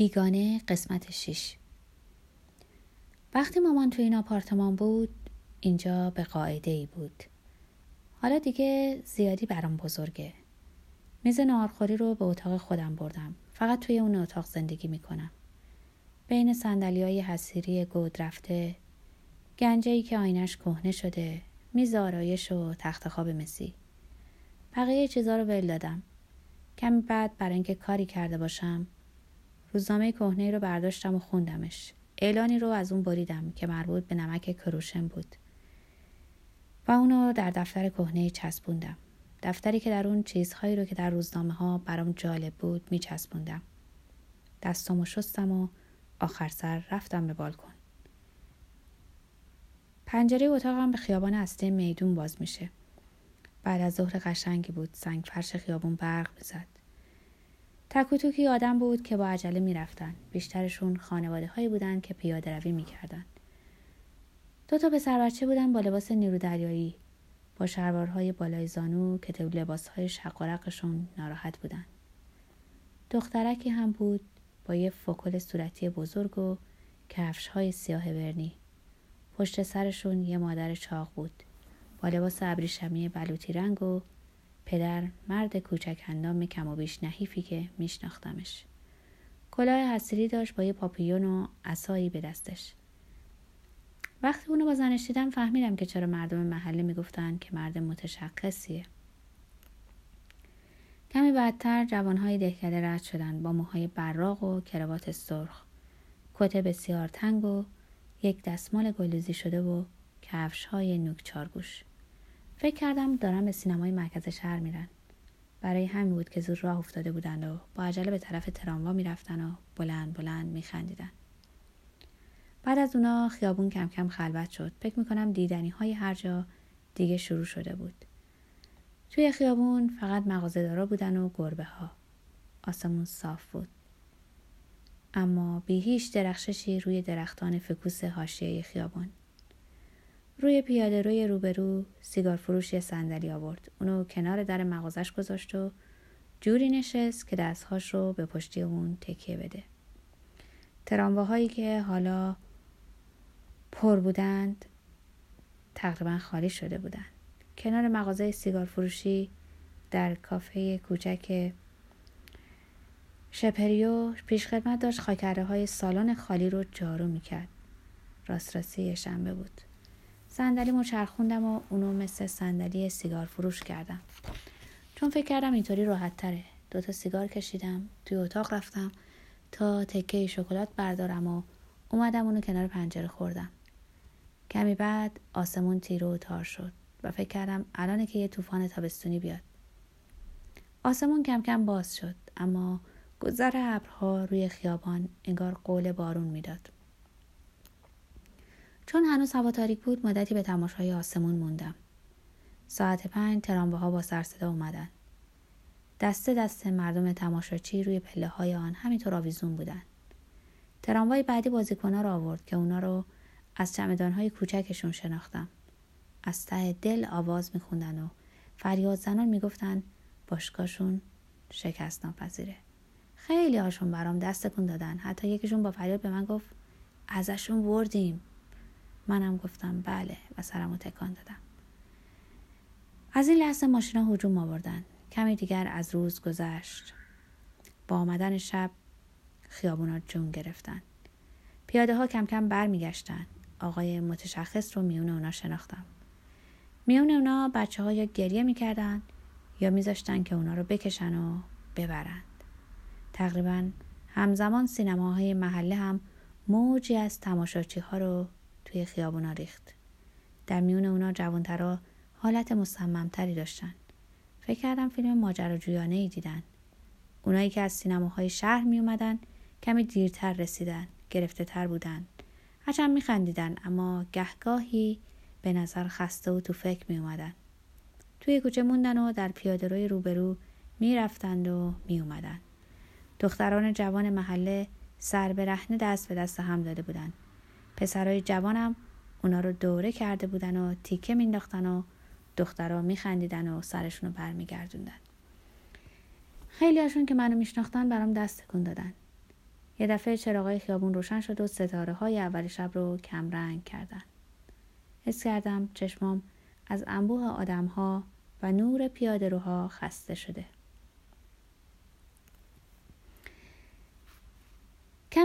بیگانه قسمت 6 وقتی مامان تو این آپارتمان بود اینجا به قاعده ای بود. حالا دیگه زیادی برام بزرگه. میز نهارخوری رو به اتاق خودم بردم. فقط توی اون اتاق زندگی می‌کنم. بین سندلی های حسیری گود رفته گنجه ای که آینش کهنه شده میز آرایش و تخت خواب مسی. بقیه چیزا رو ول دادم. کمی بعد برای اینکه کاری کرده باشم روزنامه کهنه رو برداشتم و خوندمش. اعلانی رو از اون بریدم که مربوط به نمک کروشن بود. و اونو در دفتر کهنه چسبوندم. دفتری که در اون چیزهایی رو که در روزنامه ها برام جالب بود می چسبوندم دستامو شستم و آخر سر رفتم به بالکن. پنجره اتاقم به خیابان اصلی میدون باز میشه. بعد از ظهر قشنگی بود. سنگ فرش خیابون برق می‌زد. تکوتوکی آدم بود که با عجله می‌رفتن. بیشترشون خانواده هایی بودن که پیاده روی می‌کردن. دو تا پسر بچه بودن با لباس نیرو دریایی با شلوارهای بالای زانو که تو لباسهای شق و ناراحت بودن. دخترکی هم بود با یه فکل صورتی بزرگ و کفش های سیاه برنی پشت سرشون یه مادر چاق بود. با لباس ابریشمی بلوطی رنگ و پدر مرد کوچک اندام کم و بیش نحیفی که میشناختمش. کلاه حسیری داشت با یه پاپیون و عصایی به دستش. وقتی اونو با زنش دیدم فهمیدم که چرا مردم محله می‌گفتن که مرد متشخصیه. کمی بعدتر جوانهای دهکده رد شدن با موهای براق و کروات سرخ. کت بسیار تنگ و یک دستمال گلوزی شده و کفش های نوک چارگوش. فکر کردم دارم به سینمای مرکز شهر میرن. برای همین بود که زود راه افتاده بودند و با عجله به طرف تراموا می‌رفتن و بلند بلند میخندیدن. بعد از اونا خیابون کم کم خلوت شد. فکر می‌کنم دیدنی های هر جا دیگه شروع شده بود. توی خیابون فقط مغازه بودن و گربه ها آسمون صاف بود. اما بی هیچ درخششی روی درختان فکوس حاشیه خیابان روی پیاده روی روبرو سیگار فروش یه صندلی آورد. اونو کنار در مغازش گذاشت و جوری نشست که دستهاش رو به پشتی اون تکیه بده. ترامواهایی که حالا پر بودند تقریبا خالی شده بودند. کنار مغازه سیگار فروشی در کافه کوچک شپریو پیشخدمت داشت خاکره های سالن خالی رو جارو می‌کرد. راست راستی شنبه بود. صندلی مچرخوندم و اونو مثل صندلی سیگار فروش کردم. چون فکر کردم اینطوری راحت تره. دوتا سیگار کشیدم توی اتاق رفتم تا تکه شکلات بردارم و اومدم اونو کنار پنجره خوردم. کمی بعد آسمون تیرو و تار شد و فکر کردم الانه که یه طوفان تابستونی بیاد. آسمون کم کم باز شد اما گذر ابرها روی خیابان انگار قول بارون می‌داد. چون هنوز هوا تاریک بود مدتی به تماشای آسمون موندم. ساعت پنج ترامبه ها با سرصدا اومدن. دسته دسته مردم تماشاچی روی پله های آن همینطور آویزون بودن. تراموای بعدی بازیکنها را آورد که اونا رو از چمدان های کوچکشون شناختم. از ته دل آواز میخوندن و فریاد زنان می‌گفتن باشگاهشون شکست ناپذیره خیلی هاشون برام دست کن دادن. حتی یکیشون با فریاد به من گفت ازشون بردیم. منم گفتم بله و سرمو تکان دادم. از این لحظه ماشینا هجوم آوردن. کمی دیگر از روز گذشت. با آمدن شب خیابونا جون گرفتن. پیاده ها کم کم برمیگشتن. آقای متشخص رو میون اونا شناختم. میون اونا بچه ها یا گریه می‌کردن یا میذاشتن که اونا رو بکشن و ببرند. تقریبا همزمان سینماهای محله هم موجی از تماشاچی ها رو توی خیابونا ریخت. در میون اونا جوانترا حالت مصممتری داشتن. فکر کردم فیلم ماجراجویانه ای دیدن. اونایی که از سینماهای شهر می اومدن کمی دیرتر رسیدن گرفته تر بودن. هرچند می خندیدن اما گهگاهی به نظر خسته و تو فکر می اومدن توی کوچه موندن و در پیاده روی روبرو می رفتند و می اومدن دختران جوان محله سر به رهنه دست به دست هم داده بودند پسرای جوانم اونا رو دوره کرده بودن و تیکه مینداختن و دخترها میخندیدن و سرشون رو برمیگردوندن خیلی هاشون که منو میشناختن برام دست تکون دادن یه دفعه چراغای خیابون روشن شد و ستاره های اول شب رو کمرنگ کردن. حس کردم چشمام از انبوه آدم ها و نور پیاده روها خسته شده.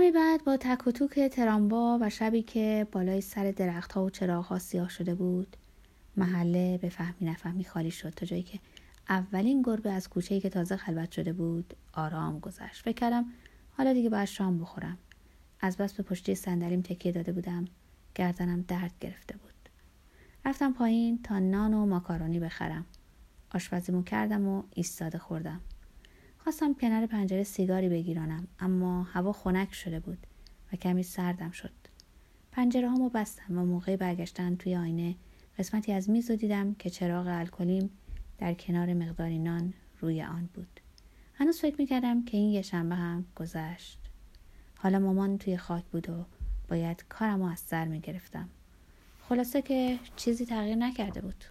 کمی بعد با تک و توک تراموا و شبی که بالای سر درختها و چراغها سیاه شده بود محله به فهمی نفهمی خالی شد تا جایی که اولین گربه از کوچه‌ای که تازه خلوت شده بود آرام گذشت. فکر کردم حالا دیگه باید شام بخورم. از بس به پشتی صندلیم تکیه داده بودم. گردنم درد گرفته بود. رفتم پایین تا نان و ماکارونی بخرم. آشپزیمو کردم و ایستاده خوردم. خواستم کنار پنجره سیگاری بگیرانم اما هوا خنک شده بود و کمی سردم شد. پنجره هامو بستم و موقع برگشتن توی آینه قسمتی از میز رو دیدم که چراغ الکلیم در کنار مقداری نان روی آن بود. هنوز فکر می‌کردم که این یه شنبه هم گذشت. حالا مامان توی خاک بود و باید کارم رو از سر می‌گرفتم. خلاصه که چیزی تغییر نکرده بود.